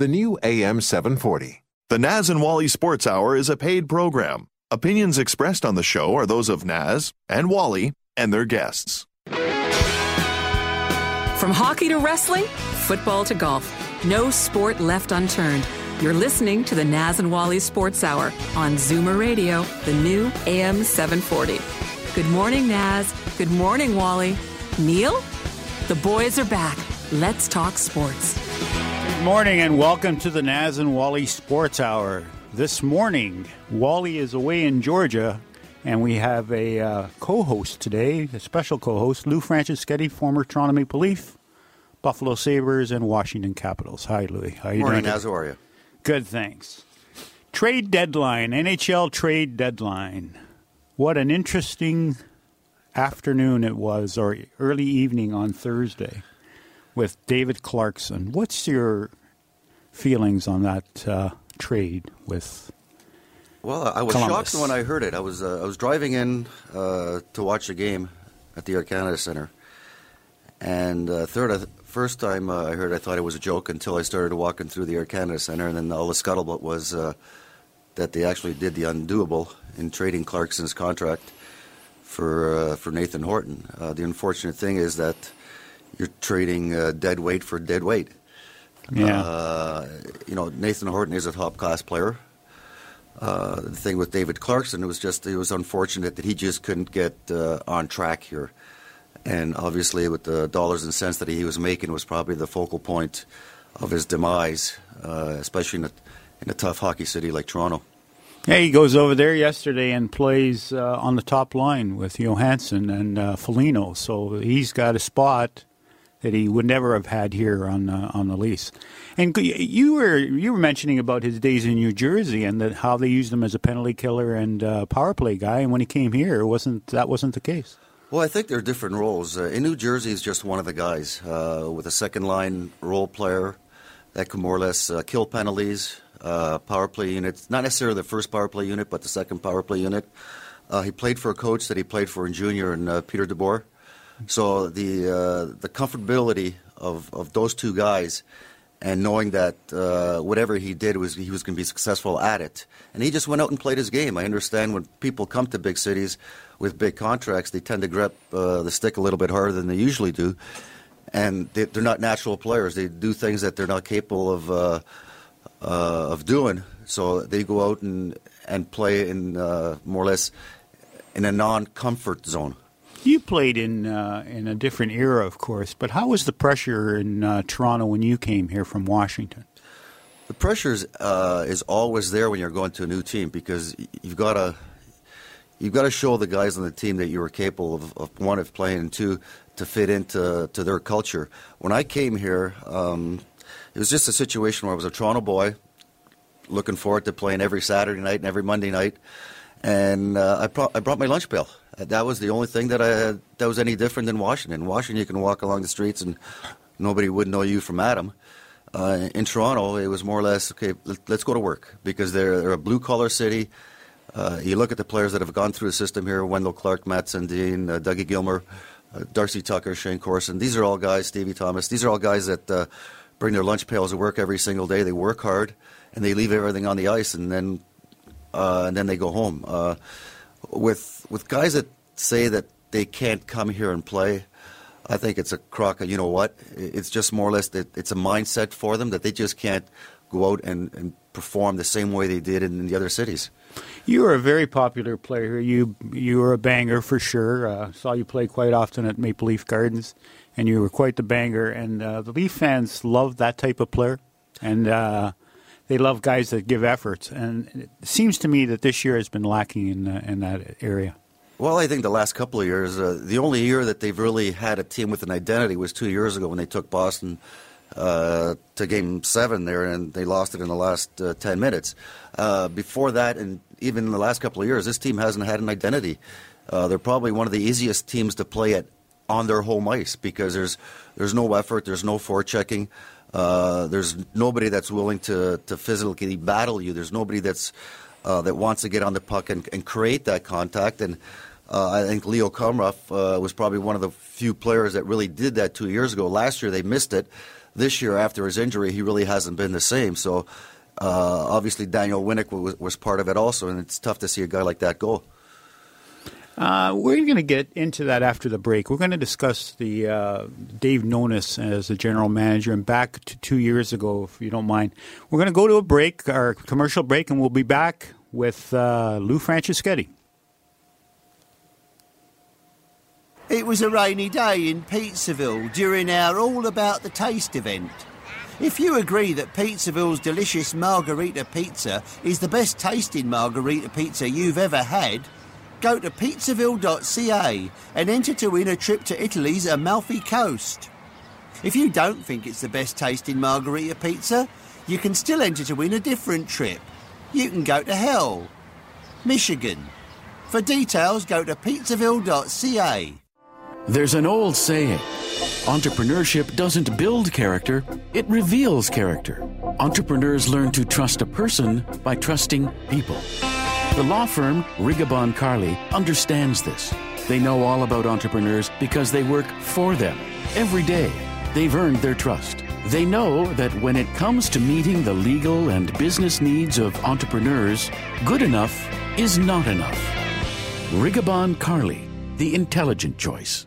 the new AM 740. The Naz and Wally Sports Hour is a paid program. Opinions expressed on the show are those of Naz and Wally and their guests. From hockey to wrestling, football to golf, no sport left unturned. You're listening to the Naz and Wally Sports Hour on Zoomer Radio, the new AM 740. Good morning, Naz. Good morning, Wally. Neil? The boys are back. Let's talk sports. Good morning and welcome to the Naz and Wally Sports Hour. This morning, Wally is away in Georgia, and we have a uh, co-host today, a special co-host, Lou Franceschetti, former Toronto Maple Leaf, Buffalo Sabres, and Washington Capitals. Hi, Louie. How you Morning, doing? Naz. How are you? Good, thanks. Trade deadline, NHL trade deadline. What an interesting afternoon it was, or early evening on Thursday, with David Clarkson. What's your feelings on that uh, trade with? Well, I was Columbus. shocked when I heard it. I was uh, I was driving in uh, to watch a game at the Air Canada Centre, and uh, third, first time uh, I heard, I thought it was a joke until I started walking through the Air Canada Centre, and then all the scuttlebutt was uh, that they actually did the undoable in trading Clarkson's contract for uh, for Nathan Horton. Uh, the unfortunate thing is that you're trading uh, dead weight for dead weight. Yeah, Uh, you know, Nathan Horton is a top class player. Uh, the thing with David Clarkson, it was just it was unfortunate that he just couldn't get uh, on track here, and obviously with the dollars and cents that he was making was probably the focal point of his demise, uh, especially in a, in a tough hockey city like Toronto. yeah. He goes over there yesterday and plays uh, on the top line with Johansen and uh, Foligno, so he's got a spot that he would never have had here on uh, on the Leafs. And you were you were mentioning about his days in New Jersey and that how they used him as a penalty killer and uh, power play guy, and when he came here, wasn't that wasn't the case. Well, I think there are different roles. Uh, in New Jersey, he's just one of the guys uh, with a second line role player that can more or less uh, kill penalties, uh, power play units. Not necessarily the first power play unit, but the second power play unit. He played for a coach that he played for in junior, and Peter DeBoer. So the uh, the comfortability of, of those two guys, and knowing that uh, whatever he did was he was going to be successful at it, and he just went out and played his game. I understand when people come to big cities with big contracts, they tend to grip uh, the stick a little bit harder than they usually do, and they, they're not natural players. They do things that they're not capable of uh, uh, of doing. So they go out and and play in uh, more or less in a non-comfort zone. You played in uh, in a different era, of course, but how was the pressure in uh, Toronto when you came here from Washington? The pressure uh, is always there when you're going to a new team because you've got to you've got to show the guys on the team that you were capable of, of one of playing and two to fit into to their culture. When I came here, um, it was just a situation where I was a Toronto boy, looking forward to playing every Saturday night and every Monday night, and uh, I, brought, I brought my lunch pail. That was the only thing that I had, that was any different than Washington. In Washington, you can walk along the streets and nobody would know you from Adam. Uh, in Toronto, it was more or less okay. let- Let's go to work because they're, they're a blue collar city. Uh, you look at the players that have gone through the system here: Wendell Clark, Mats Sundin, uh, Dougie Gilmour, uh, Darcy Tucker, Shayne Corson. These are all guys. Stevie Thomas. These are all guys that uh, bring their lunch pails to work every single day. They work hard and they leave everything on the ice, and then uh, and then they go home. With with guys that say that they can't come here and play, I think it's a crock. You know what? It's just more or less that it's a mindset for them that they just can't go out and, and perform the same way they did in the other cities. You are a very popular player. Here. You you were a banger for sure. Uh, saw you play quite often at Maple Leaf Gardens, and you were quite the banger. And uh, the Leaf fans love that type of player, and uh, they love guys that give efforts. And it seems to me that this year has been lacking in uh, in that area. Well, I think the last couple of years, uh, the only year that they've really had a team with an identity was two years ago when they took Boston uh, to Game Seven there, and they lost it in the last uh, ten minutes. Uh, before that, and even in the last couple of years, this team hasn't had an identity. Uh, they're probably one of the easiest teams to play at on their home ice because there's there's no effort, there's no forechecking, uh, there's nobody that's willing to to physically battle you. There's nobody that's uh, that wants to get on the puck and, and create that contact. And uh, I think Leo Komarov uh, was probably one of the few players that really did that two years ago. Last year they missed it. This year, after his injury, he really hasn't been the same. So uh, obviously Daniel Winnik was, was part of it also, and it's tough to see a guy like that go. Uh, we're going to get into that after the break. We're going to discuss the uh, Dave Nonis as the general manager and back to two years ago, if you don't mind. We're going to go to a break, our commercial break, and we'll be back with uh, Lou Franceschetti. It was a rainy day in Pizzaville during our All About the Taste event. If you agree that Pizzaville's delicious margarita pizza is the best tasting margarita pizza you've ever had, Go to pizzaville.ca and enter to win a trip to Italy's Amalfi Coast. If you don't think it's the best tasting margarita pizza, you can still enter to win a different trip. You can go to hell. Michigan. For details, go to pizzaville.ca. There's an old saying entrepreneurship doesn't build character, it reveals character. Entrepreneurs learn to trust a person by trusting people. The law firm Rigabon Carly understands this. They know all about entrepreneurs because they work for them every day. They've earned their trust. They know that when it comes to meeting the legal and business needs of entrepreneurs, good enough is not enough. Rigabon Carly, the intelligent choice.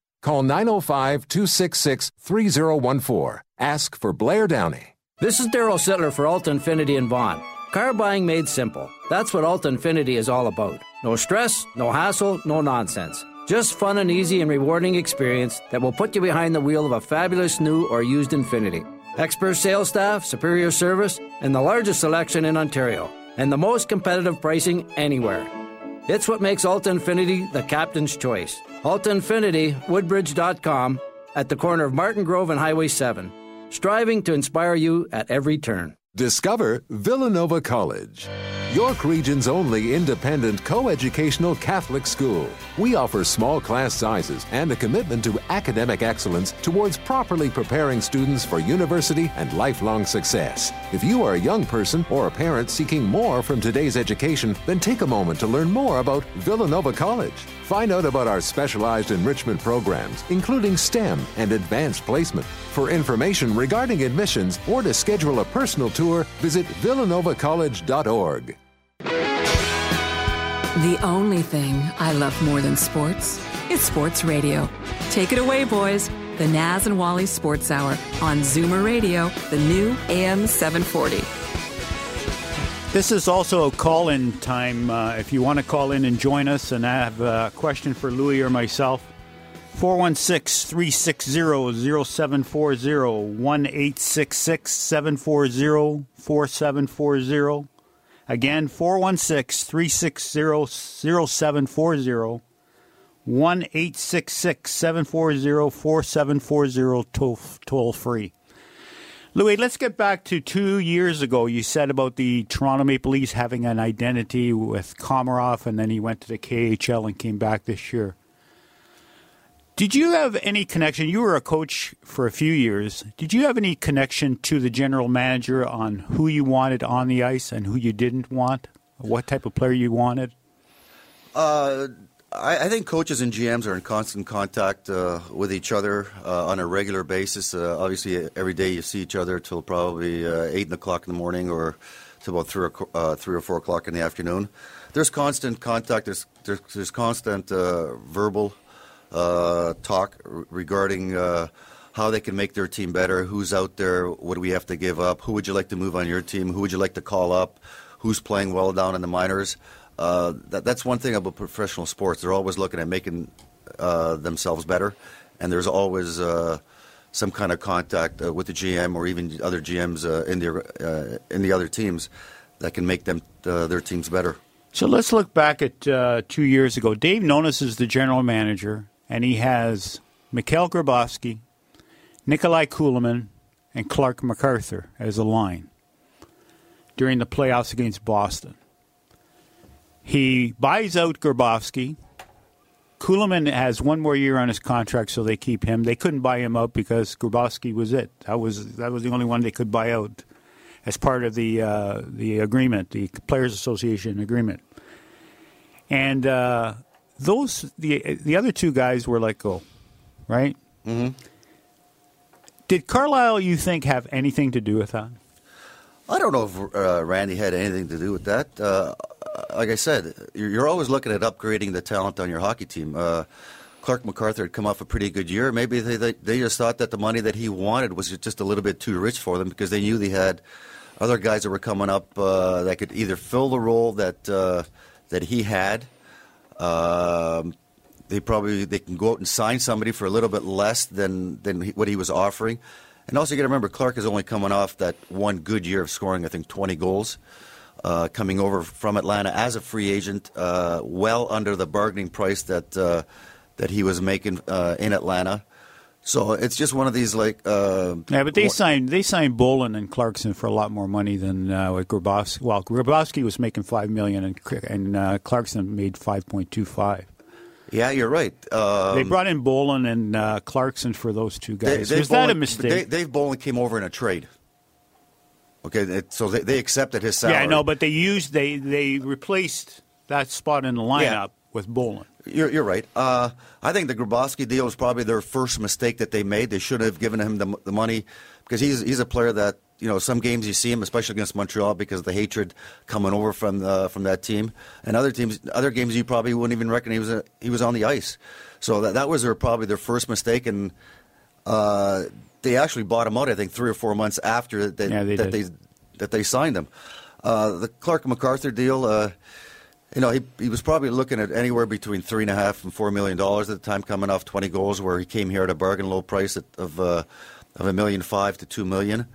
Call 905 266 3014. Ask for Blair Downey. This is Darryl Sittler for Alta Infiniti and Vaughan. Car buying made simple. That's what Alta Infiniti is all about. No stress, no hassle, no nonsense. Just fun and easy and rewarding experience that will put you behind the wheel of a fabulous new or used Infiniti. Expert sales staff, superior service, and the largest selection in Ontario, and the most competitive pricing anywhere. It's what makes Alta Infiniti the captain's choice. Alta Infiniti, Woodbridge.com, at the corner of Martin Grove and Highway 7, striving to inspire you at every turn. Discover Villanova College, York Region's only independent coeducational Catholic school. We offer small class sizes and a commitment to academic excellence towards properly preparing students for university and lifelong success. If you are a young person or a parent seeking more from today's education, then take a moment to learn more about Villanova College. Find out about our specialized enrichment programs, including STEM and advanced placement. For information regarding admissions or to schedule a personal tour, visit villanova.college.org. The only thing I love more than sports is sports radio. Take it away, boys. The Naz and Wally Sports Hour on Zoomer Radio, the new AM 740. This is also a call in time. Uh, if you want to call in and join us and have a question for Louis or myself, 416 360 0740 1 740 4740. Again, 416 360 0740 1 740 4740 toll free. Louis, let's get back to two years ago. You said about the Toronto Maple Leafs having an identity with Komarov, and then he went to the KHL and came back this year. Did you have any connection? You were a coach for a few years. Did you have any connection to the general manager on who you wanted on the ice and who you didn't want? What type of player you wanted? Uh, I, I, think coaches and GMs are in constant contact uh, with each other uh, on a regular basis. Uh, obviously, every day you see each other till probably uh, eight o'clock in the morning or to about three or, uh, three or four o'clock in the afternoon. There's constant contact. There's there's, there's constant verbal talk regarding how they can make their team better, who's out there, what do we have to give up, who would you like to move on your team, who would you like to call up, who's playing well down in the minors. Uh, that, that's one thing about professional sports. They're always looking at making uh, themselves better, and there's always uh, some kind of contact uh, with the GM or even other GMs uh, in the in the other teams that can make them their teams better. So let's look back at two years ago. Dave Nonis is the general manager, and he has Mikhail Grabovski, Nikolai Kulemin, and Clarke MacArthur as a line during the playoffs against Boston. He buys out Grabovski. Kulemin has one more year on his contract, so they keep him. They couldn't buy him out because Grabovski was it. That was that was the only one they could buy out as part of the uh, the agreement, the Players Association agreement. And uh, those the the other two guys were let go, right? Mm-hmm. Did Carlyle, you think, have anything to do with that? I don't know if uh, Randy had anything to do with that. Uh, like I said, you're always looking at upgrading the talent on your hockey team. Uh, Clarke MacArthur had come off a pretty good year. Maybe they, they, they just thought that the money that he wanted was just a little bit too rich for them because they knew they had other guys that were coming up uh, that could either fill the role that uh, that he had. Um, they probably they can go out and sign somebody for a little bit less than than what he was offering. And also, you got to remember, Clarke is only coming off that one good year of scoring, I think, 20 goals, uh, coming over from Atlanta as a free agent, uh, well under the bargaining price that uh, that he was making uh, in Atlanta. So it's just one of these like uh, yeah, but they signed they signed Bolland and Clarkson for a lot more money than uh, what Grabovski. Well, Grabovski was making five million and and Clarkson made five point two five. Yeah, you're right. Um, they brought in Bolland and uh, Clarkson for those two guys. Was that a mistake? Dave, Bolland came over in a trade. Okay, so they, they accepted his salary. Yeah, I know, but they used they they replaced that spot in the lineup yeah. With Bolland. You're, you're right. Uh, I think the Grabovski deal was probably their first mistake that they made. They should have given him the, the money because he's he's a player that you know, some games you see him, especially against Montreal, because of the hatred coming over from the, from that team, and other teams, other games you probably wouldn't even reckon he was a, he was on the ice. So that that was their probably their first mistake, and uh, they actually bought him out. I think three or four months after they, yeah, they that did. they that they signed him. Uh, the Clarke MacArthur deal. You know, he, he was probably looking at anywhere between three and a half and four million dollars at the time, coming off twenty goals, where he came here at a bargain low price of uh, of a million five to two million.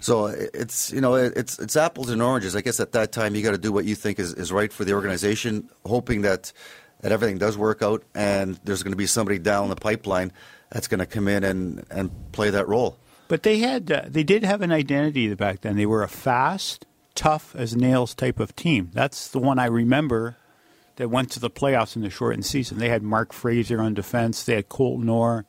So it's you know it's it's apples and oranges. I guess at that time you got to do what you think is, is right for the organization, hoping that that everything does work out, and there's going to be somebody down the pipeline that's going to come in and, and play that role. But they had uh, they did have an identity back then. They were a fast, tough as nails type of team. That's the one I remember that went to the playoffs in the shortened season. They had Mark Fraser on defense. They had Colton Orr.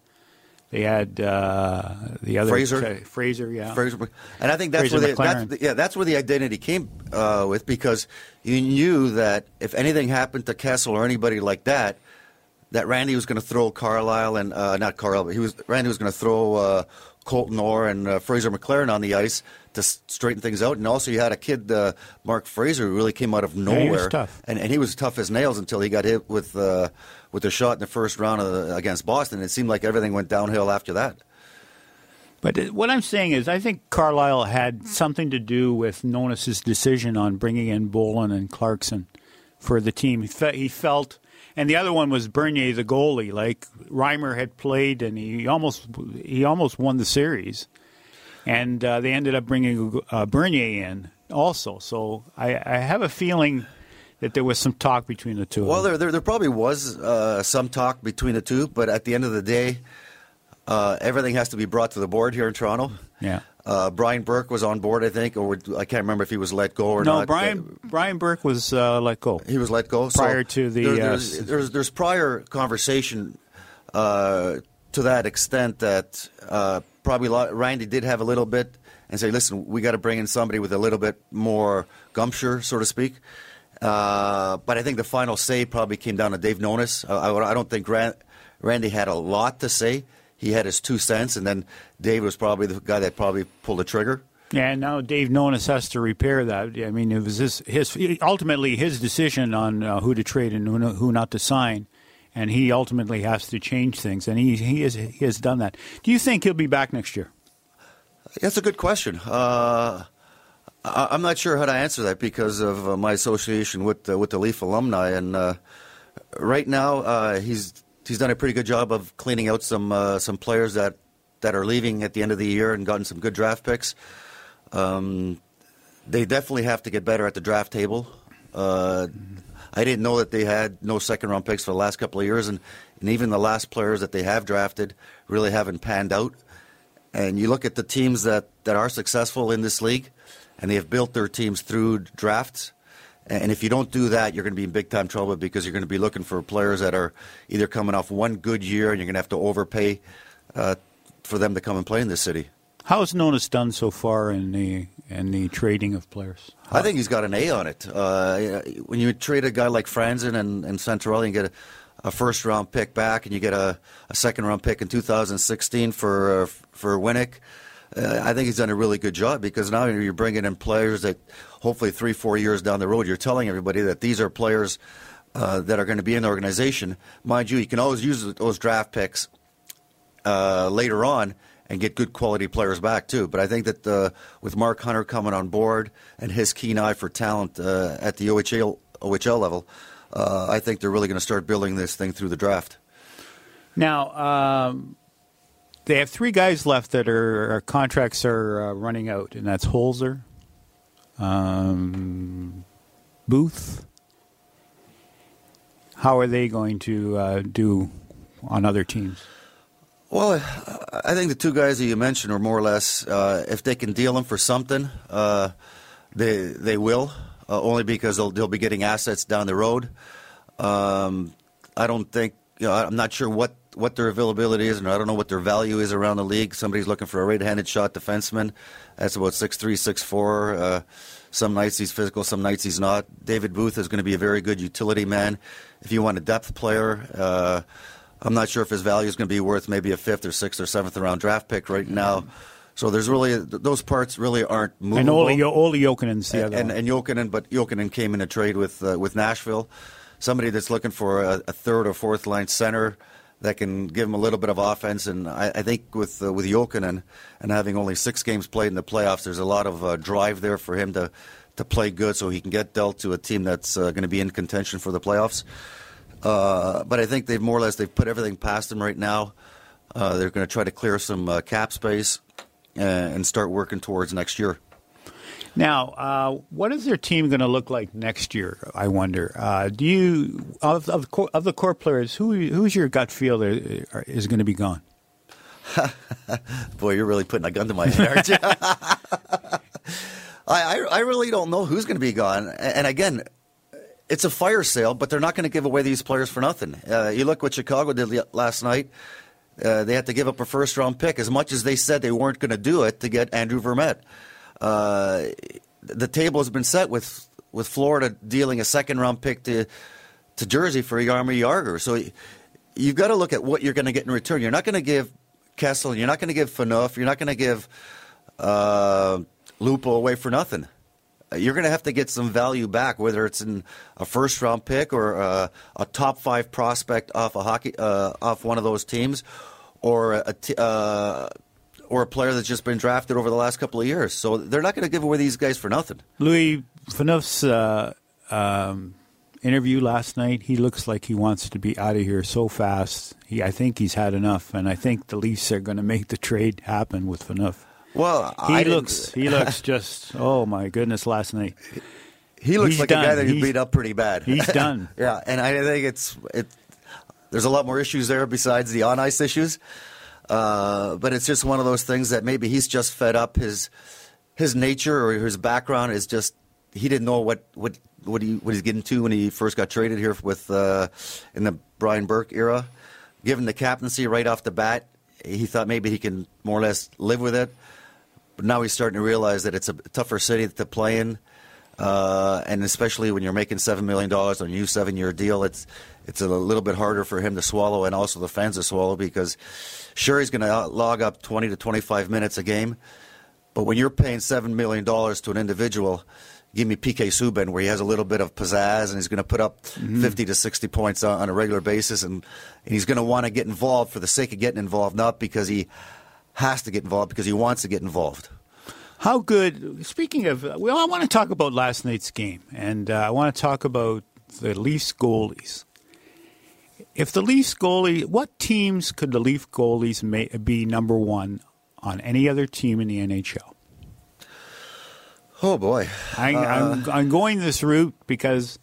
They had uh, the other Fraser, uh, Fraser, yeah, Fraser, and I think that's Fraser where the, that's, yeah, that's where the identity came uh, with because you knew that if anything happened to Kessel or anybody like that, that Randy was going to throw Carlyle and uh, not Carlyle, but he was Randy was going to throw uh, Colton Orr and uh, Fraser McLaren on the ice to straighten things out. And also, you had a kid, uh, Mark Fraser, who really came out of nowhere, yeah, and, and he was tough as nails until he got hit with uh, with a shot in the first round the, against Boston. It seemed like everything went downhill after that. But uh, what I'm saying is, I think Carlyle had something to do with Nonis's decision on bringing in Bolland and Clarkson for the team. He, fe- he felt, and the other one was Bernier, the goalie. Like Reimer had played, and he almost he almost won the series, and uh, they ended up bringing uh, Bernier in also. So I, I have a feeling that there was some talk between the two. Well, there, there, there probably was uh, some talk between the two, but at the end of the day, uh, everything has to be brought to the board here in Toronto. Yeah. Uh, Brian Burke was on board, I think, or I can't remember if he was let go or no, not. No, Brian Brian Burke was uh, let go. He was let go prior so to the. There, there's, there's, there's prior conversation uh, to that extent that uh, probably Randy did have a little bit and say, listen, we got to bring in somebody with a little bit more gumpture, so to speak. Uh, but I think the final say probably came down to Dave Nonis. I, I don't think Randy had a lot to say. He had his two cents, and then Dave was probably the guy that probably pulled the trigger. Yeah, and now Dave Nonis has to repair that. I mean, it was his, his ultimately his decision on uh, who to trade and who, who not to sign, and he ultimately has to change things, and he he has he has done that. Do you think he'll be back next year? That's a good question. Uh, I'm not sure how to answer that because of uh, my association with uh, with the Leaf alumni, and uh, right now uh, he's he's done a pretty good job of cleaning out some uh, some players that that are leaving at the end of the year and gotten some good draft picks. Um, they definitely have to get better at the draft table. Uh, I didn't know that they had no second round picks for the last couple of years, and, and even the last players that they have drafted really haven't panned out. And you look at the teams that, that are successful in this league, and they have built their teams through drafts. And if you don't do that, you're going to be in big time trouble because you're going to be looking for players that are either coming off one good year and you're going to have to overpay uh, for them to come and play in this city. How's Nonis done so far in the in the trading of players? How? I think he's got an A on it. Uh, when you trade a guy like Franson and, and Santorelli and get a, a, first round pick back, and you get a, a second round pick in 2016 for uh, for Winnik, uh, I think he's done a really good job because now you're bringing in players that hopefully three four years down the road, you're telling everybody that these are players uh, that are going to be in the organization. Mind you, you can always use those draft picks uh, later on and get good quality players back too. But I think that uh, with Mark Hunter coming on board and his keen eye for talent uh, at the OHL OHL level, uh, I think they're really going to start building this thing through the draft. Now. Um, they have three guys left that are contracts are uh, running out, and that's Holzer, um, Booth. How are they going to uh, do on other teams? Well, I think the two guys that you mentioned are more or less, uh, if they can deal them for something, uh, they they will. Uh, only because they'll they'll be getting assets down the road. Um, I don't think you know. I'm not sure what what their availability is, and I don't know what their value is around the league. Somebody's looking for a right-handed shot defenseman. That's about six three, six four. Uh, some nights he's physical, some nights he's not. David Booth is going to be a very good utility man. If you want a depth player. Uh, I'm not sure if his value is going to be worth maybe a fifth or sixth or seventh round draft pick right now. So there's really those parts really aren't movable. And Olli Jokinen's the and, other and, and Jokinen, but Jokinen came in a trade with uh, with Nashville. Somebody that's looking for a, a, third or fourth line center that can give him a little bit of offense. And I, I think with uh, with Jokinen and having only six games played in the playoffs, there's a lot of uh, drive there for him to to play good, so he can get dealt to a team that's uh, going to be in contention for the playoffs. Uh, but I think they've more or less they've put everything past them right now. Uh, they're going to try to clear some uh, cap space and, and, start working towards next year. Now, uh, what is their team going to look like next year? I wonder. Uh, do you of of, of the core players, who who's your gut feel that is going to be gone? Boy, you're really putting a gun to my head, aren't you? I, I, I really don't know who's going to be gone. And again, it's a fire sale, but they're not going to give away these players for nothing. Uh, you look what Chicago did last night. Uh, they had to give up a first round pick as much as they said they weren't going to do it to get Andrew Vermette. Uh, the table has been set with with Florida dealing a second round pick to to Jersey for Jaromir Jagr. So you've got to look at what you're going to get in return. You're not going to give Kessel, you're not going to give Phaneuf, you're not going to give uh, Lupul away for nothing you're going to have to get some value back, whether it's in a first round pick or uh, a top five prospect off a hockey uh, off one of those teams, or a t- uh, or a player that's just been drafted over the last couple of years. So they're not going to give away these guys for nothing. Louis Phaneuf's uh, um, interview last night, he looks like he wants to be out of here so fast. He, I think he's had enough, and I think the Leafs are going to make the trade happen with Phaneuf. Well, he I looks he looks just oh my goodness! Last night he looks he's like done. a guy that he's, beat up pretty bad. He's done. yeah, and I think it's it. There's a lot more issues there besides the on ice issues, uh, but it's just one of those things that maybe he's just fed up. His his nature or his background is just he didn't know what what what he what he's getting to when he first got traded here with uh, in the Brian Burke era given the captaincy right off the bat, he thought maybe he can more or less live with it. But now he's starting to realize that it's a tougher city to play in. Uh, and especially when you're making seven million dollars on a new seven-year deal, it's it's a little bit harder for him to swallow, and also the fans to swallow because sure he's going to log up 20 to 25 minutes a game, but when you're paying seven million dollars to an individual, give me PK Subban where he has a little bit of pizzazz and he's going to put up Mm-hmm. 50 to 60 points on, on a regular basis, and, and he's going to want to get involved for the sake of getting involved, not because he has to get involved, because he wants to get involved. How good? Speaking of, well, I want to talk about last night's game, and uh, I want to talk about the Leafs goalies. If the Leafs goalie, what teams could the Leaf goalies may, be number one on any other team in the NHL? Oh boy, I, I'm, I'm going this route because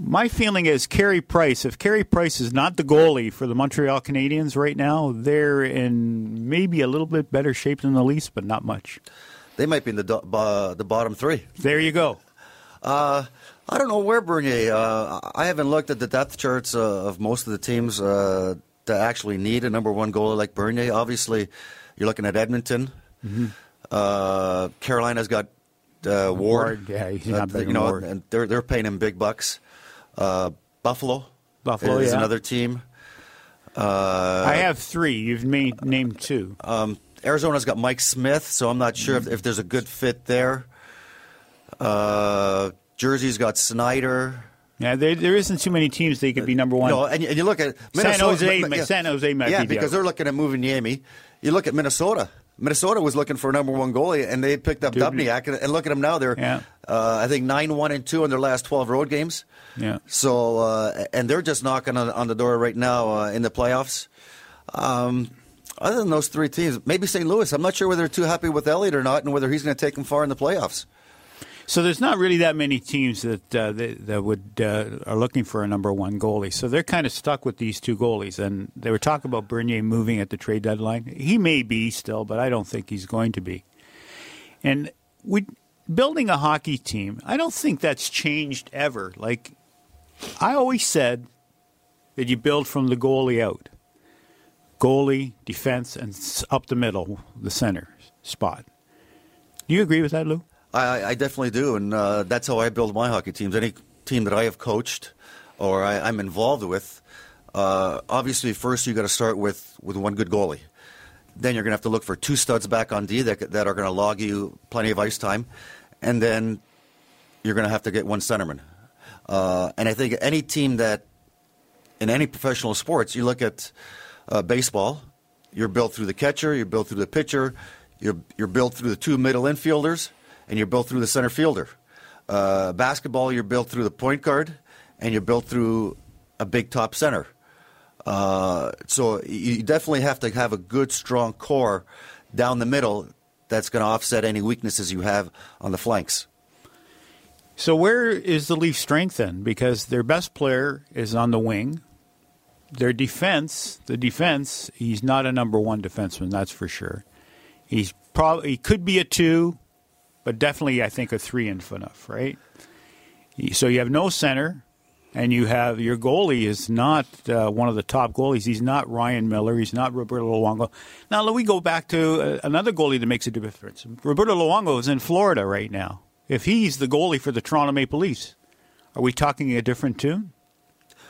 my feeling is Carey Price. If Carey Price is not the goalie for the Montreal Canadiens right now, they're in maybe a little bit better shape than the Leafs, but not much. they might be in the uh, the bottom three. There you go. Uh, I don't know where Bernier. Uh, I haven't looked at the depth charts uh, of most of the teams uh, that actually need a number one goalie like Bernier. Obviously, you're looking at Edmonton. Uh, Carolina's got uh, Ward. Yeah, he's not better you know, Ward. and they're they're paying him big bucks. Uh, Buffalo. Buffalo, is yeah. another team. Uh, I have three. You've made, named two. um, Arizona's got Mike Smith, so I'm not sure if, if there's a good fit there. Uh, Jersey's got Schneider. Yeah, there, there isn't too many teams that could be number one. No, and, and you look at San Minnesota, Jose, yeah, San Jose might yeah, be because they're looking at moving Niemi. You look at Minnesota. Minnesota was looking for a number one goalie, and they picked up Dubny. Dubnyk. And, and look at them now; they're, Yeah. uh, I think, nine one and two in their last twelve road games. Yeah. So, uh, and they're just knocking on, on the door right now uh, in the playoffs. Um, other than those three teams, maybe St. Louis. I'm not sure whether they're too happy with Elliott or not, and whether he's going to take them far in the playoffs. So there's not really that many teams that uh, that, would uh, are looking for a number one goalie. So they're kind of stuck with these two goalies. And they were talking about Bernier moving at the trade deadline. He may be still, but I don't think he's going to be. And we building a hockey team. I don't think that's changed ever. Like I always said that you build from the goalie out. Goalie, defense, and up the middle, the center spot. Do you agree with that, Lou? I, I definitely do, and uh, that's how I build my hockey teams. Any team that I have coached or I, I'm involved with, uh, obviously, first you got to start with, with one good goalie. Then you're going to have to look for two studs back on D that, that are going to log you plenty of ice time, and then you're going to have to get one centerman. Uh, and I think any team that, in any professional sports, you look at uh, baseball, you're built through the catcher, you're built through the pitcher, you're, you're built through the two middle infielders, and you're built through the center fielder. Uh, basketball, you're built through the point guard, and you're built through a big top center. Uh, so you definitely have to have a good, strong core down the middle that's going to offset any weaknesses you have on the flanks. So where is the Leafs' strength then? Because their best player is on the wing. Their defense, the defense, he's not a number one defenseman, that's for sure. He's probably he could be a two, but definitely I think a three enough, right? So you have no center, and you have your goalie is not uh, one of the top goalies. He's not Ryan Miller. He's not Roberto Luongo. Now let me go back to uh, another goalie that makes a difference. Roberto Luongo is in Florida right now. If he's the goalie for the Toronto Maple Leafs, are we talking a different tune?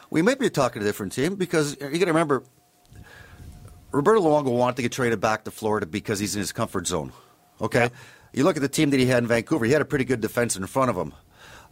We might be talking a different team because you got to remember, Roberto Luongo wanted to get traded back to Florida because he's in his comfort zone. Okay, you look at the team that he had in Vancouver; he had a pretty good defense in front of him.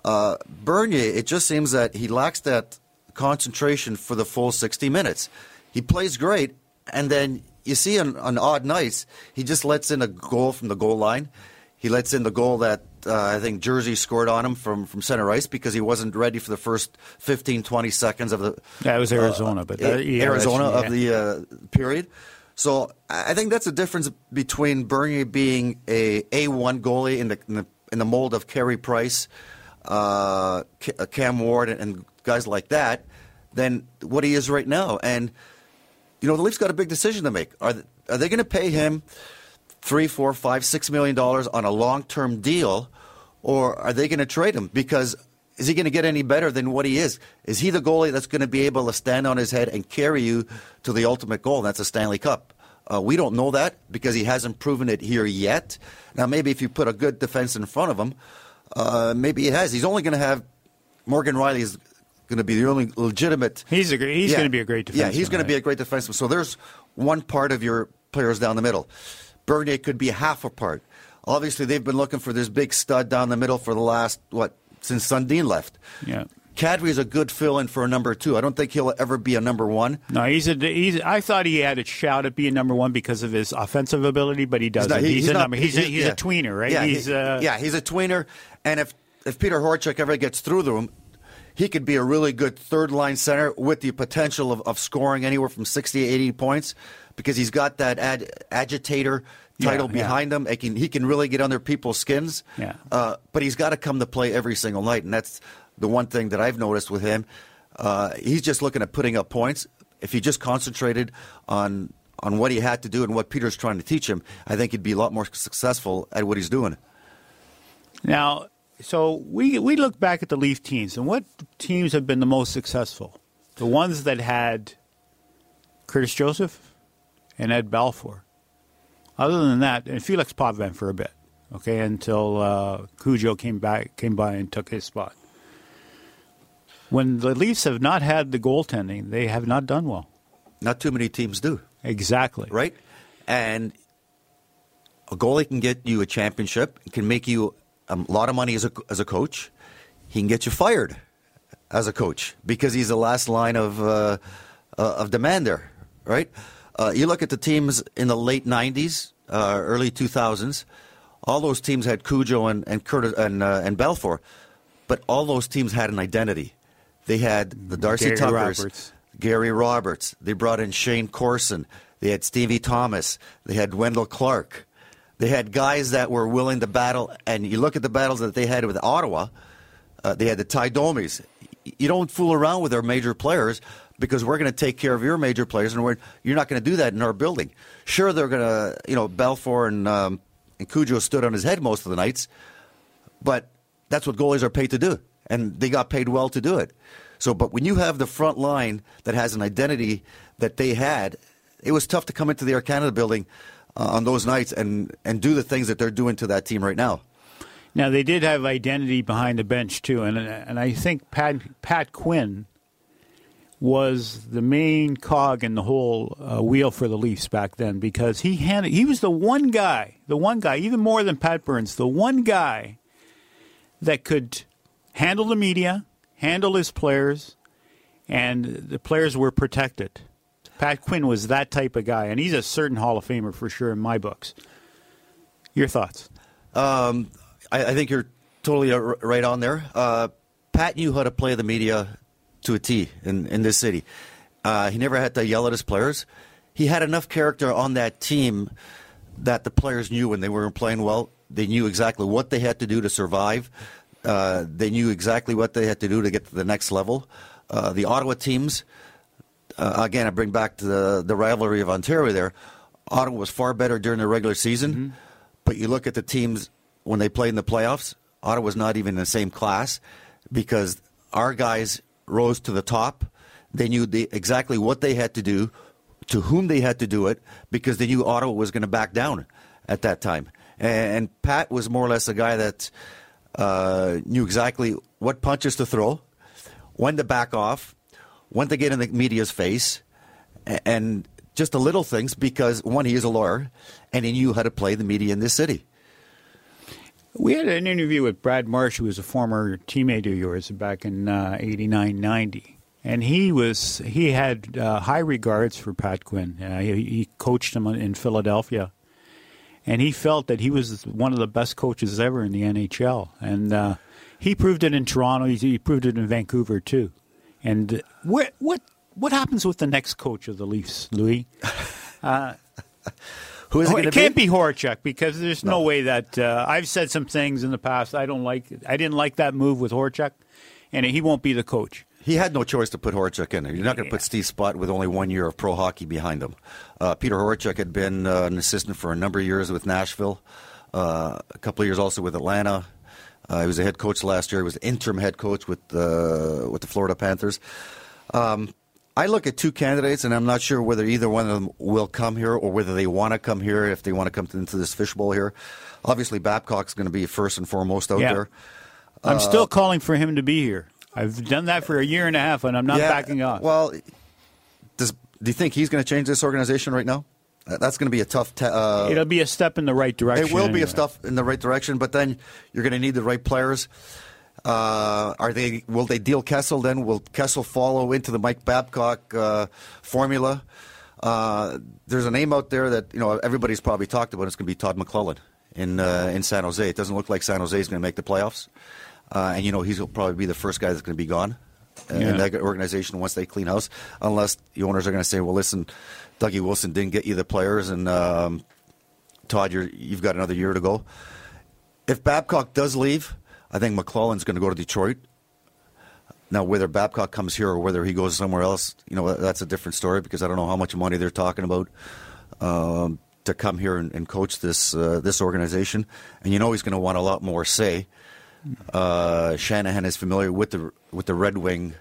Uh, Bernier, it just seems that he lacks that concentration for the full sixty minutes. He plays great, and then you see on, on odd nights he just lets in a goal from the goal line. He lets in the goal that uh, I think Jersey scored on him from, from center ice because he wasn't ready for the first 15, 20 seconds of the That was Arizona, but that- yeah, Arizona that's- of the uh, period. So I think that's a difference between Bernier being a A one goalie in the, in the in the mold of Carey Price, uh, Cam Ward, and, guys like that, than what he is right now. And you know the Leafs got a big decision to make. Are th- are they going to pay him three, four, five, six million dollars on a long term deal, or are they going to trade him? Because is he going to get any better than what he is? Is he the goalie that's going to be able to stand on his head and carry you to the ultimate goal? That's a Stanley Cup. Uh, we don't know that because he hasn't proven it here yet. Now, maybe if you put a good defense in front of him, uh, maybe he has. He's only going to have Morgan Rielly is going to be the only legitimate. He's a, he's Yeah. going to be a great defenseman. Yeah, he's going right? to be a great defenseman. So there's one part of your players down the middle. Bernier could be half a part. Obviously, they've been looking for this big stud down the middle for the last what since Sundin left. Yeah. Kadri is a good fill-in for a number two. I don't think he'll ever be a number one. No, he's a. He's. I thought he had a shout at being number one because of his offensive ability, but he doesn't. not- He's, he- a not- number. He's, a, he's yeah. a tweener, right? Yeah, he's. he- uh, yeah, he's a tweener. And if if Peter Horachek ever gets through to him, he could be a really good third line center with the potential of, of scoring anywhere from 60 to 80 points because he's got that ad, agitator title Yeah, yeah. behind him. He can, he can really get under people's skins. Yeah. Uh, but he's got to come to play every single night. And that's the one thing that I've noticed with him. Uh, he's just looking at putting up points. If he just concentrated on on what he had to do and what Peter's trying to teach him, I think he'd be a lot more successful at what he's doing. Now, so we we look back at the Leaf teams, and what teams have been the most successful? The ones that had Curtis Joseph and Ed Belfour. Other than that, and Felix Potvin for a bit, okay, until uh, Cujo came back, came by and took his spot. When the Leafs have not had the goaltending, they have not done well. Not too many teams do, Exactly. right? And a goalie can get you a championship, can make you a lot of money as a, as a coach. He can get you fired as a coach because he's the last line of, uh, uh, of demand there, right? Uh, you look at the teams in the late 90s, uh, early 2000s, all those teams had Cujo and, and, Curtis, and, uh, and Belfour, but all those teams had an identity. They had the Darcy Gary Tuckers, Roberts. Gary Roberts. They brought in Shayne Corson. They had Stevie Thomas. They had Wendell Clark. They had guys that were willing to battle. And you look at the battles that they had with Ottawa. Uh, they had the Tie Domis. You don't fool around with their major players because we're going to take care of your major players, and you're not going to do that in our building. Sure, they're going to, you know, Belfour and um, and Cujo stood on his head most of the nights, but that's what goalies are paid to do, and they got paid well to do it. So, but when you have the front line that has an identity that they had, it was tough to come into the Air Canada building uh, on those nights and and do the things that they're doing to that team right now. Now they did have identity behind the bench too, and and I think Pat Pat Quinn was the main cog in the whole uh, wheel for the Leafs back then because he had he was the one guy, the one guy, even more than Pat Burns, the one guy that could handle the media, handle his players, and the players were protected. Pat Quinn was that type of guy, and he's a certain Hall of Famer for sure in my books. Your thoughts? Um, I, I think you're totally uh, right on there. Uh, Pat knew how to play the media to a T in, in this city. Uh, he never had to yell at his players. He had enough character on that team that the players knew when they weren't playing well. They knew exactly what they had to do to survive. Uh, they knew exactly what they had to do to get to the next level. Uh, the Ottawa teams, uh, again, I bring back to the, the rivalry of Ontario there. Ottawa was far better during the regular season, but you look at the teams when they played in the playoffs, Ottawa's not even in the same class because our guys rose to the top. They knew the, exactly what they had to do, to whom they had to do it, because they knew Ottawa was going to back down at that time. And, and Pat was more or less a guy that uh, knew exactly what punches to throw, when to back off, when to get in the media's face, a- and just the little things because, one, he is a lawyer, and he knew how to play the media in this city. We had an interview with Brad Marsh, who was a former teammate of yours back in uh, 89 90. And he was he had uh, high regards for Pat Quinn. Uh, he, he coached him in Philadelphia, and he felt that he was one of the best coaches ever in the NHL. And uh, he proved it in Toronto. He, he proved it in Vancouver too. And what what what happens with the next coach of the Leafs, Louis? Who is it going to it can't be Horachek because there's no, way that uh, I've said some things in the past. I don't like. I didn't like that move with Horachek, and he won't be the coach. He had no choice to put Horachek in there. You're not going to put Steve Spott with only one year of pro hockey behind him. Uh, Peter Horachek had been uh, an assistant for a number of years with Nashville, uh, a couple of years also with Atlanta. Uh, he was a head coach last year. He was interim head coach with uh, with the Florida Panthers. Um, I look at two candidates, and I'm not sure whether either one of them will come here or whether they want to come here if they want to come into this fishbowl here. Obviously, Babcock's going to be first and foremost out Yeah. there. I'm still calling for him to be here. I've done that for a year and a half, and I'm not Yeah, backing off. Well, does do you think he's going to change this organization right now? Uh, That's going to be a tough. Te- uh, It'll be a step in the right direction. It will be a step in the right direction, but then you're going to need the right players. Uh, are they? Will they deal Kessel? Then will Kessel follow into the Mike Babcock uh, formula? Uh, there's a name out there that you know everybody's probably talked about. It's going to be Todd McLellan in uh, in San Jose. It doesn't look like San Jose is going to make the playoffs, uh, and you know he's probably be the first guy that's going to be gone uh, Yeah. in that organization once they clean house, unless the owners are going to say, "Well, listen, Dougie Wilson didn't get you the players, and um, Todd, you're, you've got another year to go." If Babcock does leave, I think McLellan's going to go to Detroit. Now, whether Babcock comes here or whether he goes somewhere else, you know, that's a different story because I don't know how much money they're talking about um, to come here and, and coach this uh, this organization. And you know, he's going to want a lot more say. Uh, Shanahan is familiar with the with the Red Wing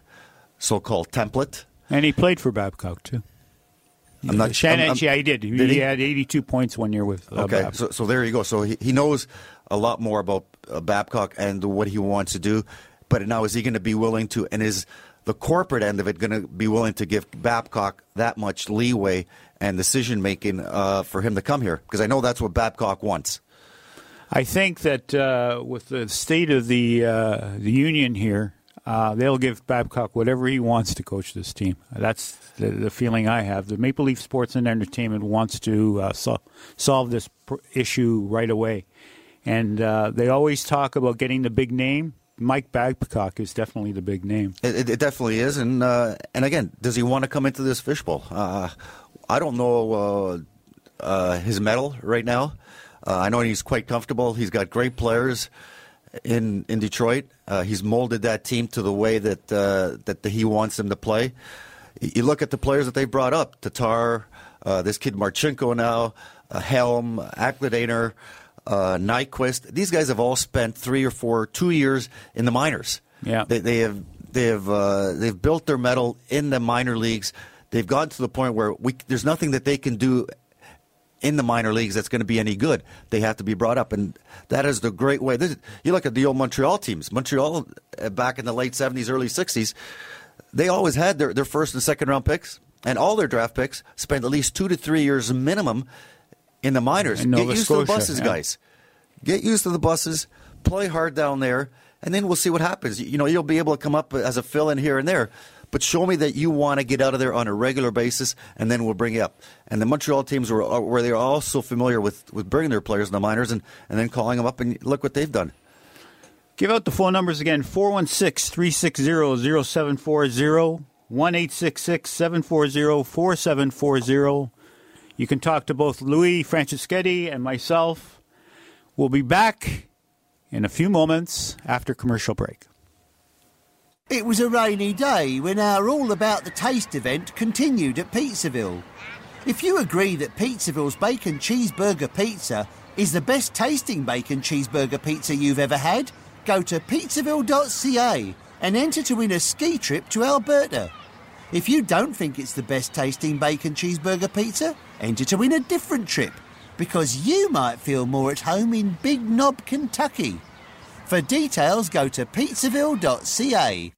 so-called template. And he played for Babcock too. I'm not Shannon, I'm- I'm- yeah, he did. He, he? had 82 points one year with uh, Okay, Babcock. so, so there you go. So he, he knows a lot more about uh, Babcock and what he wants to do. But now, is he going to be willing to, and is the corporate end of it going to be willing to give Babcock that much leeway and decision making uh, for him to come here? Because I know that's what Babcock wants. I think that uh, with the state of the uh, the union here, uh, they'll give Babcock whatever he wants to coach this team. That's the, the feeling I have. The Maple Leaf Sports and Entertainment wants to uh, sol- solve this pr- issue right away, and uh, they always talk about getting the big name. Mike Babcock is definitely the big name. It, it, it definitely is, and uh, and again, does he want to come into this fishbowl? Uh, I don't know uh, uh, his mettle right now. Uh, I know he's quite comfortable. He's got great players in in Detroit. He's molded that team to the way that that he wants them to play. You look at the players that they brought up: Tatar, this kid Marchenko now, Helm, Abdelkader, uh, Nyquist. These guys have all spent three or four, two years in the minors. Yeah. they, they have they have uh, they've built their mettle in the minor leagues. They've gotten to the point where we, there's nothing that they can do in the minor leagues that's going to be any good. They have to be brought up, and that is the great way. This, you look at the old Montreal teams. Montreal uh, back in the late '70s, early '60s, they always had their, their first and second round picks, and all their draft picks spent at least two to three years minimum in the minors. In Get used to the buses, yeah. guys. Get used to the buses. Play hard down there, and then we'll see what happens. You know, you'll be able to come up as a fill in here and there. But show me that you want to get out of there on a regular basis, and then we'll bring you up. And the Montreal teams were uh, where they're also familiar with, with bringing their players in the minors and, and then calling them up, and look what they've done. Give out the phone numbers again 416 360 0740 1 740 4740. You can talk to both Louis Franceschetti and myself. We'll be back in a few moments after commercial break. It was a rainy day when our All About the Taste event continued at Pizzaville. If you agree that Pizzaville's Bacon Cheeseburger Pizza is the best tasting bacon cheeseburger pizza you've ever had, go to pizzaville.ca and enter to win a ski trip to Alberta. If you don't think it's the best tasting bacon cheeseburger pizza, enter to win a different trip because you might feel more at home in Big Knob, Kentucky. For details, go to pizzaville.ca.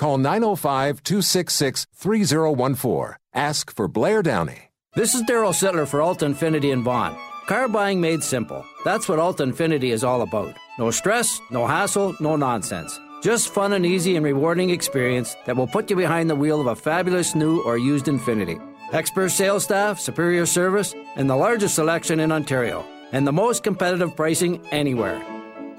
Call 905 266 3014. Ask for Blair Downey. This is Darryl Sittler for Alta Infiniti and Vaughan. Car buying made simple. That's what Alta Infiniti is all about. No stress, no hassle, no nonsense. Just fun and easy and rewarding experience that will put you behind the wheel of a fabulous new or used Infiniti. Expert sales staff, superior service, and the largest selection in Ontario, and the most competitive pricing anywhere.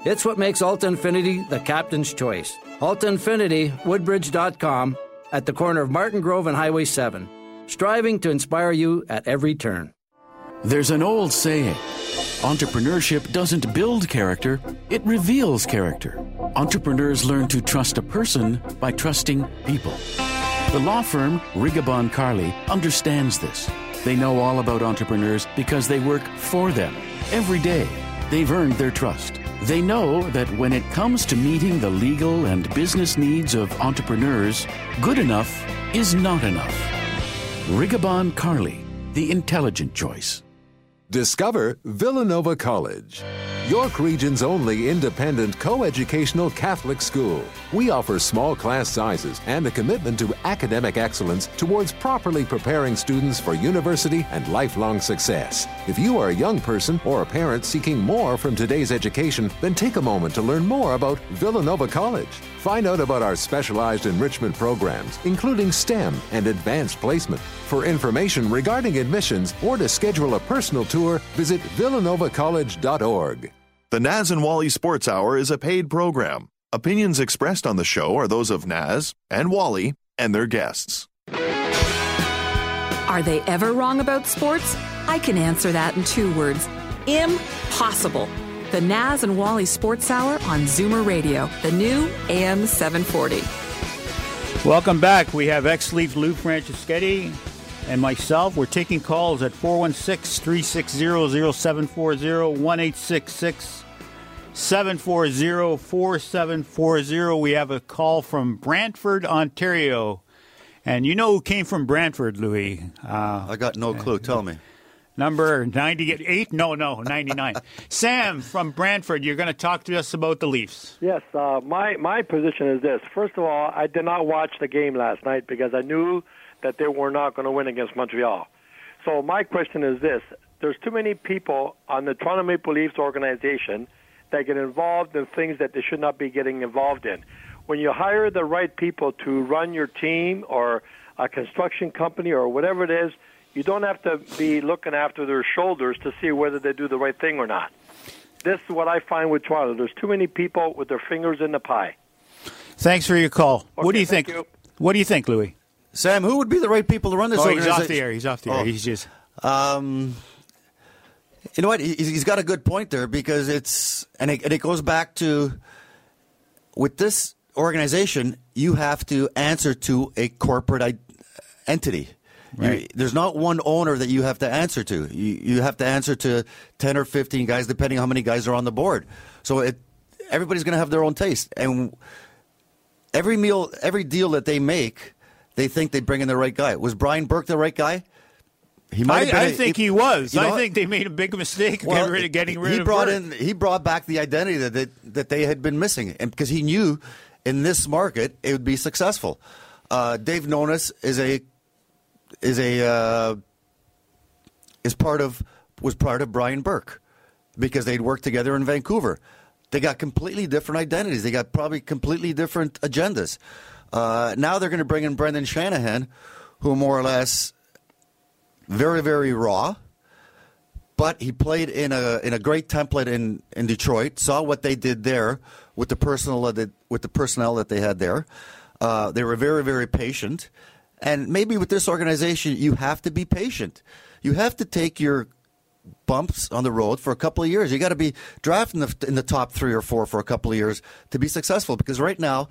It's what makes Alta Infiniti the captain's choice. Alta Infiniti, Woodbridge.com, at the corner of Martin Grove and Highway 7, striving to inspire you at every turn. There's an old saying entrepreneurship doesn't build character, it reveals character. Entrepreneurs learn to trust a person by trusting people. The law firm Rigabon Carly understands this. They know all about entrepreneurs because they work for them every day. They've earned their trust. They know that when it comes to meeting the legal and business needs of entrepreneurs, good enough is not enough. Rigabon Carly, the intelligent choice. Discover Villanova College, York Region's only independent co-educational Catholic school. We offer small class sizes and a commitment to academic excellence towards properly preparing students for university and lifelong success. If you are a young person or a parent seeking more from today's education, then take a moment to learn more about Villanova College. Find out about our specialized enrichment programs, including STEM and advanced placement. For information regarding admissions or to schedule a personal tour, visit villanova.college.org. The Naz and Wally Sports Hour is a paid program. Opinions expressed on the show are those of Naz and Wally and their guests. Are they ever wrong about sports? I can answer that in two words impossible. The Naz and Wally Sports Hour on Zoomer Radio, the new AM 740. Welcome back. We have ex Leaf Lou Franceschetti and myself. We're taking calls at 416 360 0740 1866 740 4740. We have a call from Brantford, Ontario. And you know who came from Brantford, Louis? Uh, I got no clue. Tell me. Number 98? No, no, 99. Sam from Brantford, you're going to talk to us about the Leafs. Yes, uh, my, my position is this. First of all, I did not watch the game last night because I knew that they were not going to win against Montreal. So my question is this. There's too many people on the Toronto Maple Leafs organization that get involved in things that they should not be getting involved in. When you hire the right people to run your team or a construction company or whatever it is, you don't have to be looking after their shoulders to see whether they do the right thing or not. This is what I find with Toronto. There's too many people with their fingers in the pie. Thanks for your call. Okay, what do you think? you. What do you think, Louis? Sam, who would be the right people to run this Oh, he's off the air. He's off the air. Oh. He's just. Um, you know what? He- He's got a good point there because it's and it, and it goes back to with this organization, you have to answer to a corporate entity. You- there's not one owner that you have to answer to. You, you have to answer to ten or fifteen guys, depending on how many guys are on the board. So it, everybody's going to have their own taste, and every meal, every deal that they make, they think they bring in the right guy. Was Brian Burke the right guy? He might. I, have been I a- think he was. you know I what? think they made a big mistake Well, getting rid of getting rid he of brought Burke. in he brought back the identity that they, that they had been missing, and because he knew in this market it would be successful. Uh, Dave Nonis is a is a uh, is part of was part of Brian Burke because they'd worked together in Vancouver. They got completely different identities. They got probably completely different agendas. Uh, now they're going to bring in Brendan Shanahan, who more or less very very raw but he played in a in a great template in, in Detroit. Saw what they did there with the personal that with the personnel that they had there. Uh, they were very very patient, and maybe with this organization you have to be patient. You have to take your bumps on the road for a couple of years. You got to be drafted in the, in the top three or four for a couple of years to be successful. Because right now,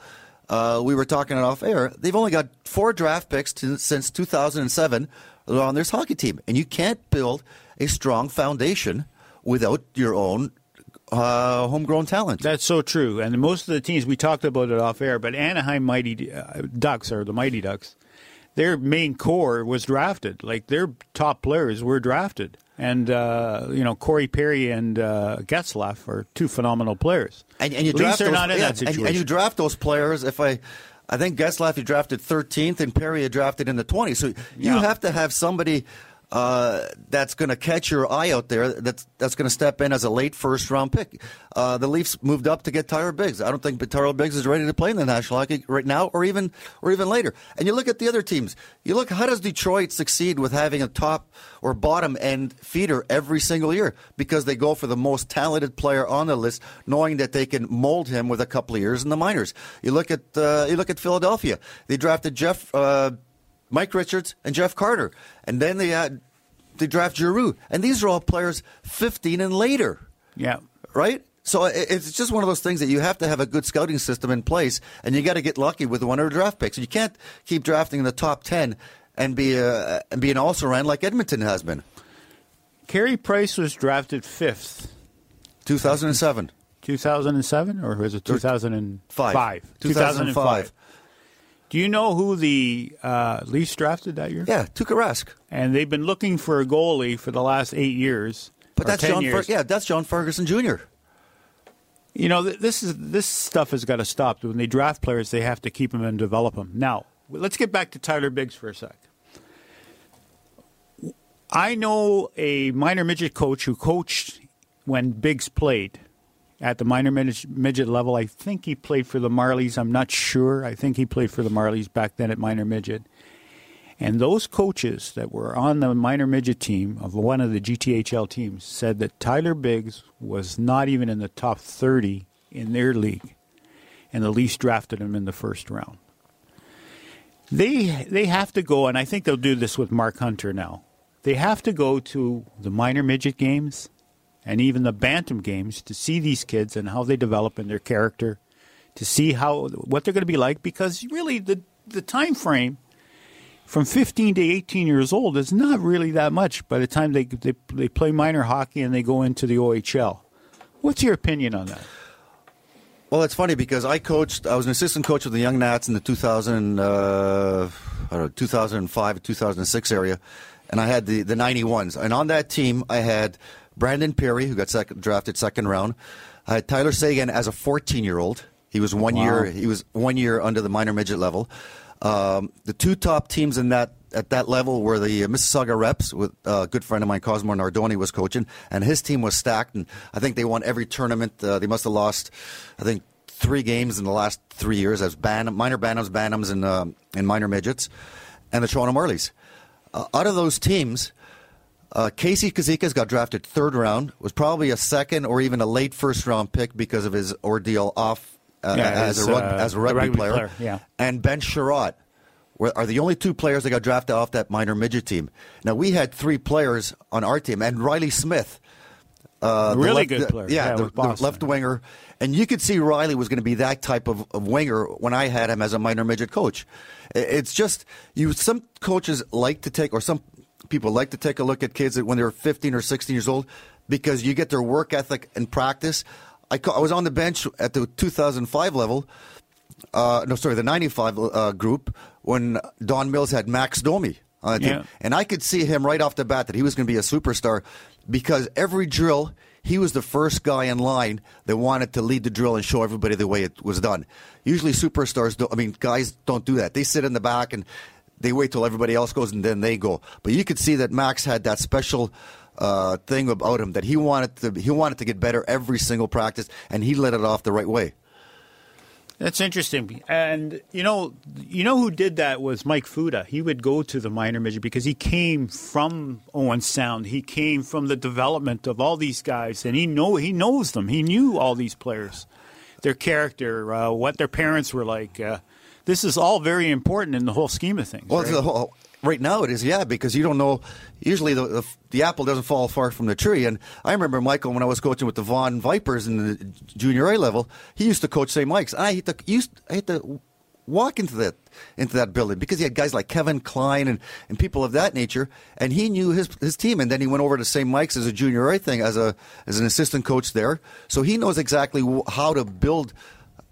uh, we were talking it off air. They've only got four draft picks to, since 2007 on this hockey team, and you can't build a strong foundation without your own uh, homegrown talent. That's so true. And most of the teams we talked about it off air, but Anaheim Mighty uh, Ducks or the Mighty Ducks, their main core was drafted. Like their top players were drafted, and uh, you know Corey Perry and uh, Getzlaf are two phenomenal players. And, and you draft those, not in yeah, that situation. And, you draft those players. If I, I think Getzlaf you drafted 13th and Perry you drafted in the 20s. So you Yeah. have to have somebody uh, that's going to catch your eye out there. That's that's going to step in as a late first round pick. Uh, the Leafs moved up to get Tyler Biggs. I don't think Tyler Biggs is ready to play in the National Hockey right now, or even or even later. And you look at the other teams. You look how does Detroit succeed with having a top or bottom end feeder every single year because they go for the most talented player on the list, knowing that they can mold him with a couple of years in the minors. You look at uh, you look at Philadelphia. They drafted Jeff. Uh, Mike Richards and Jeff Carter, and then they had they draft Giroux, and these are all players 15 and later, Yeah. right? So it's just one of those things that you have to have a good scouting system in place, and you got to get lucky with one of the draft picks. You can't keep drafting in the top 10 and be a, and be an also ran like Edmonton has been. Carey Price was drafted fifth, 2007, 2007, or was it 2005? Five. 2005. Do you know who the uh, Leafs drafted that year? yeah, Tuukka Rask. And they've been looking for a goalie for the last eight years. But that's John. Fer- yeah, that's John Ferguson Jr. You know, th- this is this stuff has got to stop. When they draft players, they have to keep them and develop them. Now, let's get back to Tyler Biggs for a sec. I know a minor midget coach who coached when Biggs played at the minor midget, level. I think he played for the Marlies. I'm not sure. I think he played for the Marlies back then at minor midget. And those coaches that were on the minor midget team of one of the GTHL teams said that Tyler Biggs was not even in the top 30 in their league, and the Leafs drafted him in the first round. They they have to go, and I think they'll do this with Mark Hunter now. They have to go to the minor midget games and even the bantam games to see these kids and how they develop in their character, to see how what they're going to be like. Because really, the the time frame from 15 to 18 years old is not really that much by the time they, they they play minor hockey and they go into the OHL. What's your opinion on that? Well, it's funny because I coached. I was an assistant coach of the Young Nats in the 2000, uh, know, 2005, 2006 area, and I had the the 91s. And on that team, I had Brandon Perry, who got second, drafted second round. I had Tyler Seguin as a 14 year old. He was one Wow. year. He was one year under the minor midget level. Um, the two top teams in that at that level were the Mississauga Reps, with uh, a good friend of mine, Cosmo Nardoni, was coaching, and his team was stacked. And I think they won every tournament. Uh, they must have lost, I think, three games in the last three years as ban- minor bantams, bantams, and um and minor midgets, and the Toronto Marlies. Uh, out of those teams, uh, Casey Cizikas got drafted third round. Was probably a second or even a late first round pick because of his ordeal off uh, Yeah, as, as, a rug- uh, as a rugby, rugby player. player, yeah. And Ben were, are the only two players that got drafted off that minor midget team. Now we had three players on our team, and Riley Smith. Uh, Really left- good player. Yeah, Yeah, the, the left winger. And you could see Riley was going to be that type of, of winger when I had him as a minor midget coach. It's just you. Some coaches like to take, or some people like to take a look at kids when they're 15 or 16 years old because you get their work ethic and practice. I, I was on the bench at the 2005 level. Uh, no, sorry, the 95 uh, group when Don Mills had Max Domi on the team. Yeah. And I could see him right off the bat that he was going to be a superstar because every drill, he was the first guy in line that wanted to lead the drill and show everybody the way it was done. Usually, superstars don't, I mean, guys don't do that. They sit in the back and they wait till everybody else goes and then they go. But you could see that Max had that special. Uh, thing about him that he wanted to he wanted to get better every single practice and he let it off the right way. That's interesting. And you know, you know who did that was Mike Futa. He would go to the minor midget because he came from Owen Sound. He came from the development of all these guys, and he know he knows them. He knew all these players, their character, uh, what their parents were like. Uh, this is all very important in the whole scheme of things. Well, right? whole, right now it is, yeah, because you don't know. Usually, the, the the apple doesn't fall far from the tree. And I remember Michael when I was coaching with the Vaughan Vipers in the junior A level. He used to coach St. Mike's. And I hate to used I to walk into that into that building because he had guys like Kevin Klein and, and people of that nature. And he knew his his team. And then he went over to St. Mike's as a junior A thing as a as an assistant coach there. So he knows exactly how to build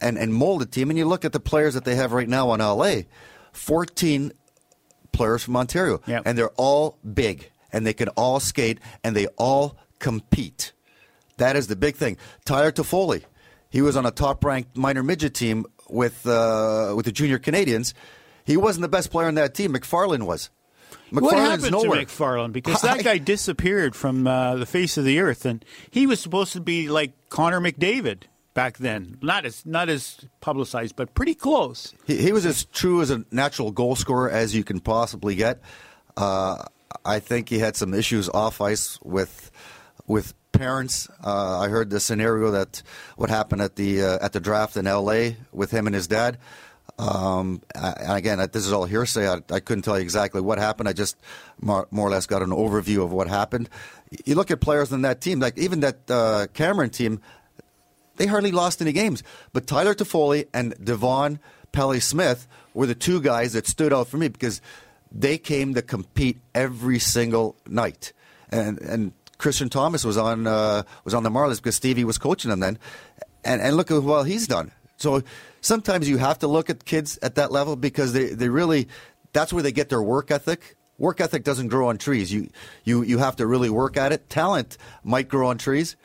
and, and mold a team. And you look at the players that they have right now on LA. 14 players from Ontario. Yep. And they're all big and they can all skate and they all compete. That is the big thing. Tyler Toffoli, he was on a top ranked minor midget team with uh, with the junior Canadians, he wasn't the best player on that team. McFarland was. what McFarland's happened nowhere. to McFarland? Because that guy disappeared from uh, the face of the earth, and he was supposed to be like Connor McDavid back then. Not as not as publicized, but pretty close. He, he was as true as a natural goal scorer as you can possibly get. Uh, I think he had some issues off ice with with parents. Uh, I heard the scenario that what happened at the uh, at the draft in L.A. with him and his dad. Um, and again, this is all hearsay. I, I, couldn't tell you exactly what happened. I just more, more, or less got an overview of what happened. You look at players in that team, like even that uh, Cameron team, they hardly lost any games. But Tyler Toffoli and Devon Pelly Smith were the two guys that stood out for me because they came to compete every single night. And and Christian Thomas was on uh, was on the Marlins because Stevie was coaching them then, and and look at what he's done. So sometimes you have to look at kids at that level because they, they really that's where they get their work ethic. Work ethic doesn't grow on trees. You you you have to really work at it. Talent might grow on trees,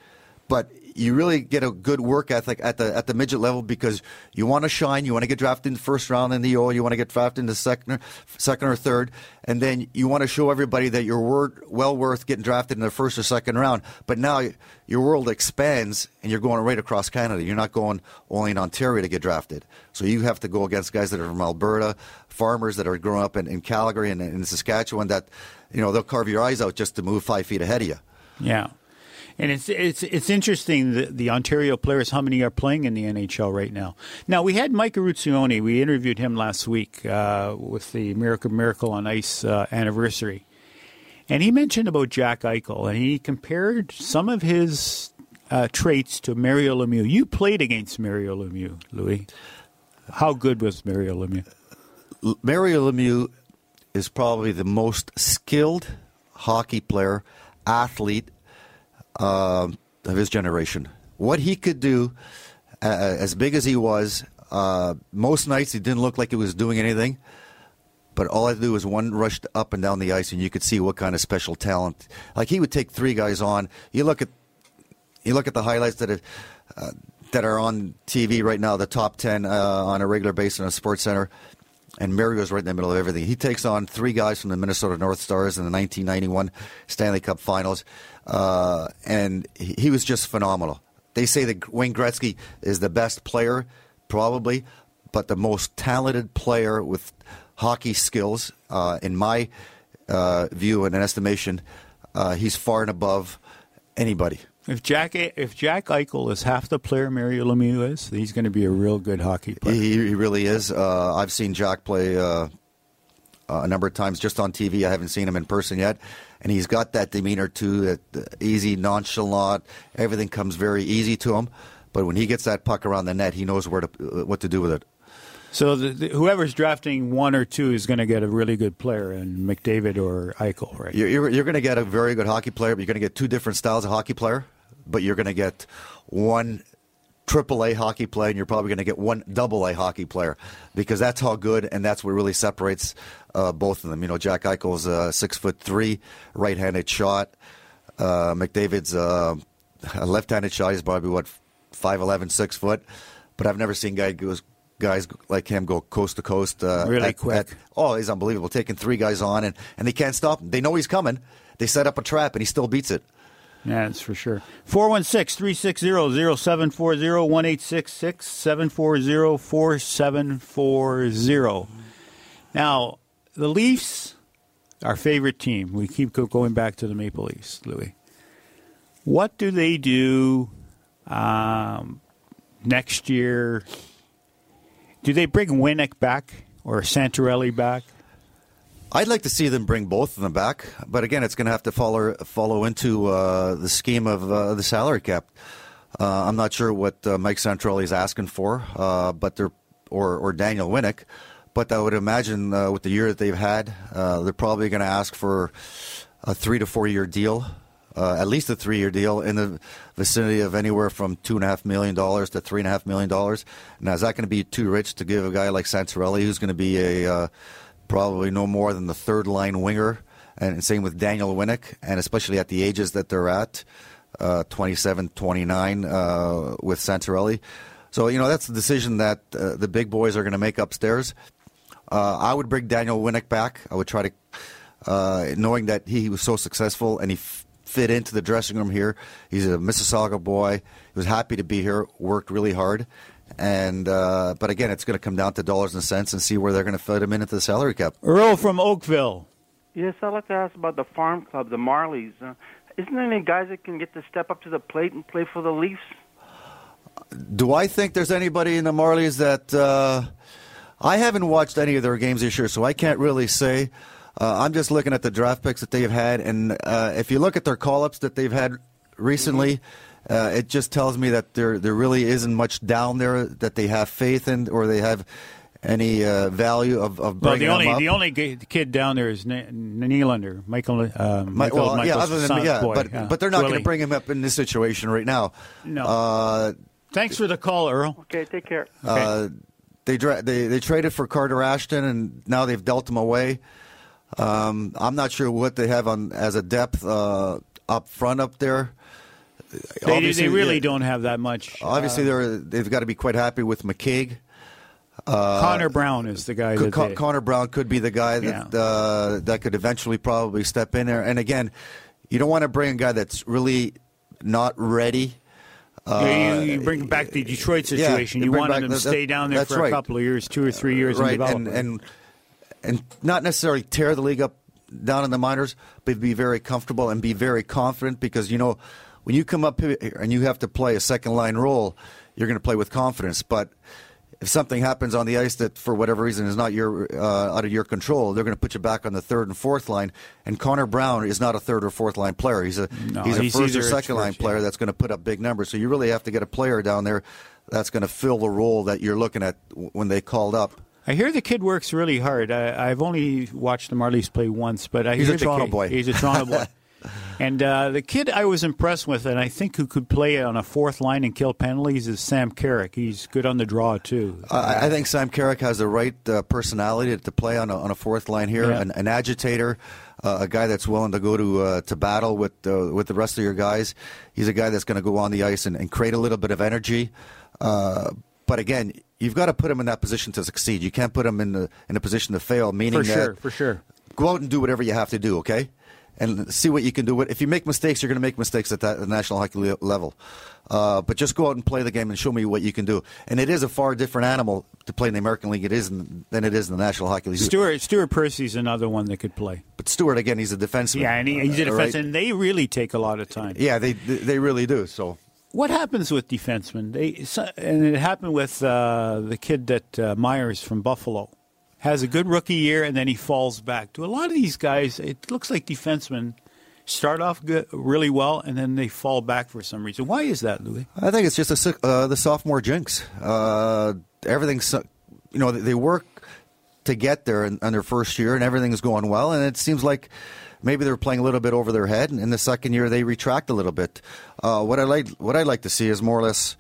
but you really get a good work ethic at the at the midget level because you want to shine, you want to get drafted in the first round in the O, you want to get drafted in the second or, second or third, and then you want to show everybody that you're word, well worth getting drafted in the first or second round. But now your world expands and you're going right across Canada. You're not going only in Ontario to get drafted. So you have to go against guys that are from Alberta, farmers that are growing up in, in Calgary and in Saskatchewan that you know they'll carve your eyes out just to move five feet ahead of you. Yeah. And it's it's it's interesting that the Ontario players, how many are playing in the NHL right now? Now we had Mike Eruzione. We interviewed him last week uh, with the Miracle Miracle on Ice uh, anniversary, and he mentioned about Jack Eichel, and he compared some of his uh, traits to Mario Lemieux. You played against Mario Lemieux, Louis. How good was Mario Lemieux? Mario Lemieux is probably the most skilled hockey player, athlete uh, of his generation. What he could do, uh, as big as he was, uh, most nights he didn't look like he was doing anything. But all I had to do was one rush up and down the ice, and you could see what kind of special talent. Like he would take three guys on. You look at, you look at the highlights that. uh, that are on TV right now, the top 10 uh, on a regular basis on a sports center. And Mario's right in the middle of everything. He takes on three guys from the Minnesota North Stars in the 1991 Stanley Cup Finals, uh, and he was just phenomenal. They say that Wayne Gretzky is the best player, probably, but the most talented player with hockey skills, uh, in my uh, view and an estimation. Uh, he's far and above anybody. If Jack if Jack Eichel is half the player Mario Lemieux is, he's going to be a real good hockey player. He, he really is. Uh, I've seen Jack play uh, a number of times just on TV. I haven't seen him in person yet, and he's got that demeanor too, that uh, easy, nonchalant. Everything comes very easy to him. But when he gets that puck around the net, he knows where to uh, what to do with it. So the, the, whoever's drafting one or two is going to get a really good player, in McDavid or Eichel, right? You're, you're, you're going to get a very good hockey player, but you're going to get two different styles of hockey player but you're going to get one triple A hockey player, and you're probably going to get one double A hockey player because that's how good and that's what really separates uh, both of them. You know, Jack Eichel's uh, six foot three, right handed shot. Uh, McDavid's uh, a left handed shot. He's probably what 5'11", 6 foot. But I've never seen guy goes guys like him go coast to coast. Uh, really at, quick. At, oh, he's unbelievable. Taking three guys on and, and they can't stop him. They know he's coming. They set up a trap and he still beats it. Yeah, that's for sure. 416 360 0740 1866 740 4740. Now, the Leafs, our favorite team, we keep going back to the Maple Leafs, Louis. What do they do um, next year? Do they bring Winnik back or Santorelli back? I'd like to see them bring both of them back, but again, it's going to have to follow follow into uh, the scheme of uh, the salary cap. Uh, I'm not sure what uh, Mike Santorelli is asking for, uh, but they're or or Daniel Winnik, but I would imagine uh, with the year that they've had, they're probably going to ask for a three to four year deal. at least a three-year deal in the vicinity of anywhere from two and a half million dollars to three and a half million dollars. Now, is that going to be too rich to give a guy like Santorelli, who's going to be a probably no more than the third line winger. And same with Daniel Winnik, and especially at the ages that they're at, uh, 27, 29 uh, with Santorelli. So you know that's the decision that uh, the big boys are going to make upstairs. Uh, I would bring Daniel Winnik back. I would try to, uh, knowing that he was so successful and he f- fit into the dressing room here. He's a Mississauga boy. He was happy to be here. Worked really hard. And uh, but again, it's going to come down to dollars and cents and see where they're going to fit him into the salary cap. Earl from Oakville. Yes, I'd like to ask about the farm club, the Marlies. Uh, isn't there any guys that can get to step up to the plate and play for the Leafs? Do I think there's anybody in the Marlies that uh, I haven't watched any of their games this year, so I can't really say. Uh, I'm just looking at the draft picks that they've had, and uh, if you look at their call-ups that they've had recently, uh, it just tells me that there there really isn't much down there that they have faith in, or they have any uh, value of, of Well, bringing the only them up. the only kid down there is Ne- Nylander, Michael. Uh, Michael well, yeah, other than son's yeah, boy, but yeah. but they're not going to bring him up in this situation right now. No. Uh, Thanks for the call, Earl. Okay, take care. Uh, they, dra- they they traded for Carter Ashton, and now they've dealt him away. Um, I'm not sure what they have on as a depth uh, up front up there. They, Obviously, they really yeah, don't have that much. Obviously, uh, they're they've got to be quite happy with McCaig. Uh, Connor Brown is the guy Con- they, Connor Brown could be the guy that uh, that could eventually probably step in there. And again, you don't want to bring a guy that's really not ready. Uh, Yeah, you, you bring back the Detroit yeah, situation. you you back- him to stay down there for a right. couple of years, two or three years, right, and, and and not necessarily tear the league up down in the minors, but be very comfortable and be very confident because you know when you come up here and you have to play a second line role, you're going to play with confidence. But if something happens on the ice that for whatever reason is not your uh, out of your control, they're going to put you back on the third and fourth line. And Connor Brown is not a third or fourth line player. He's a No, he's a he's first or second line player that's going to put up big numbers. So you really have to get a player down there that's going to fill the role that you're looking at when they called up. I hear the kid works really hard. I, I've only watched the Marlies play once, but I He's hear a Toronto kid- boy. He's a Toronto boy. And uh, the kid I was impressed with, and I think who could play on a fourth line and kill penalties, is Sam Carrick. He's good on the draw too. I I think Sam Carrick has the right uh, personality to play on a, on a fourth line here, Yeah. an, an agitator, uh, a guy that's willing to go to uh, to battle with uh, with the rest of your guys. He's a guy that's going to go on the ice and, and create a little bit of energy. Uh, but again, you've got to put him in that position to succeed. You can't put him in the in a position to fail. Meaning For that sure, for sure. go out and do whatever you have to do. Okay. And see what you can do. With if you make mistakes, you're going to make mistakes at that at the National Hockey Le- level. Uh, but just go out and play the game and show me what you can do. And it is a far different animal to play in the American League it is in, than it is in the National Hockey League. Stuart Stuart Percy's another one that could play. But Stuart again, he's a defenseman. Yeah, and he, he's a Uh, right? defenseman. and They really take a lot of time. Yeah, they they really do. So What happens with defensemen? They and it happened with uh, the kid that uh, Myers from Buffalo has a good rookie year and then he falls back. To a lot of these guys, it looks like defensemen start off good, really well and then they fall back for some reason. Why is that, Louis? I think it's just a, uh, the sophomore jinx. Uh, everything's, you know, they work to get there in, in their first year, and everything's going well. And it seems like maybe they're playing a little bit over their head. And in the second year, they retract a little bit. Uh, what I like, what I like to see is more or less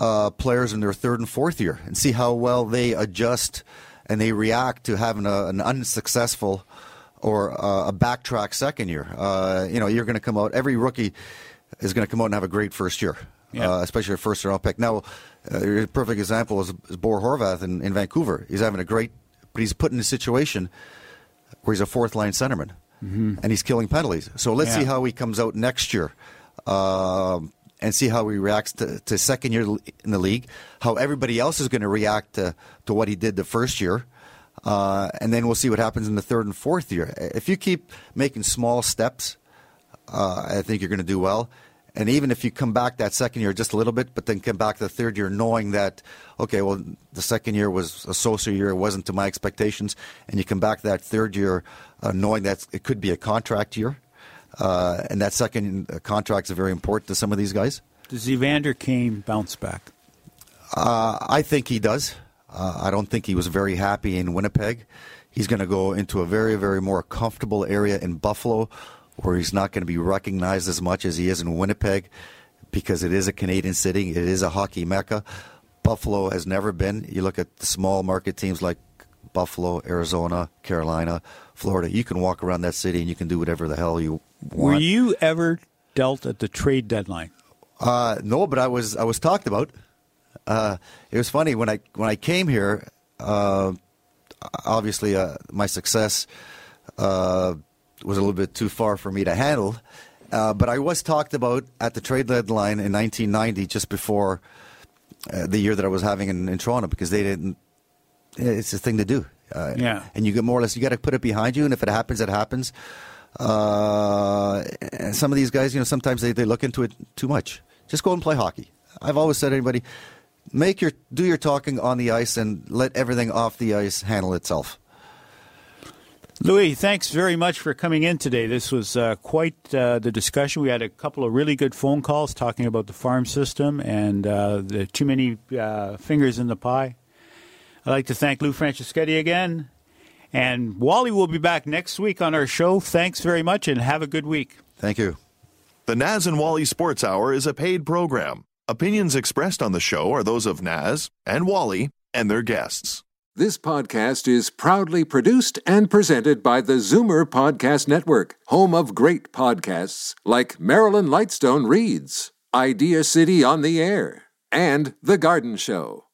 uh, players in their third and fourth year, and see how well they adjust and they react to having a, an unsuccessful or uh, a backtrack second year. Uh, you know, you're going to come out. Every rookie is going to come out and have a great first year, Yeah. uh, especially a first round pick. Now, uh, a perfect example is, is Bo Horvat in, in Vancouver. He's having a great, but he's put in a situation where he's a fourth line centerman, and he's killing penalties. So let's Yeah. see how he comes out next year. Um, and see how he reacts to, to second year in the league, how everybody else is going to react to, to what he did the first year. Uh, and then we'll see what happens in the third and fourth year. If you keep making small steps, uh, I think you're going to do well. And even if you come back that second year just a little bit, but then come back the third year knowing that, okay, well, the second year was a social year, it wasn't to my expectations, and you come back that third year uh, knowing that it could be a contract year, uh, and that second uh, contract is very important to some of these guys. Does Evander Kane bounce back? Uh, I think he does. Uh, I don't think he was very happy in Winnipeg. He's going to go into a very, very more comfortable area in Buffalo where he's not going to be recognized as much as he is in Winnipeg because it is a Canadian city. It is a hockey mecca. Buffalo has never been. You look at the small market teams like Buffalo, Arizona, Carolina, Florida. You can walk around that city and you can do whatever the hell you want. Were you ever dealt at the trade deadline? Uh, no, but I was I was talked about. Uh, it was funny when I when I came here. Uh, obviously, uh, my success uh, was a little bit too far for me to handle. Uh, but I was talked about at the trade deadline in 1990, just before uh, the year that I was having in, in, Toronto, because they didn't. It's a thing to do. yeah. And you get more or less, you got to put it behind you, and if it happens, it happens. some of these guys, you know, sometimes they, they look into it too much. Just go and play hockey. I've always said to anybody, make your do your talking on the ice and let everything off the ice handle itself. Louis, thanks very much for coming in today. This was uh, quite uh, the discussion. We had a couple of really good phone calls talking about the farm system and uh, the too many uh, fingers in the pie. I'd like to thank Lou Franceschetti again. And Wally will be back next week on our show. Thanks very much and have a good week. Thank you. The Naz and Wally Sports Hour is a paid program. Opinions expressed on the show are those of Naz and Wally and their guests. This podcast is proudly produced and presented by the Zoomer Podcast Network, home of great podcasts like Marilyn Lightstone Reads, Idea City on the Air, and The Garden Show.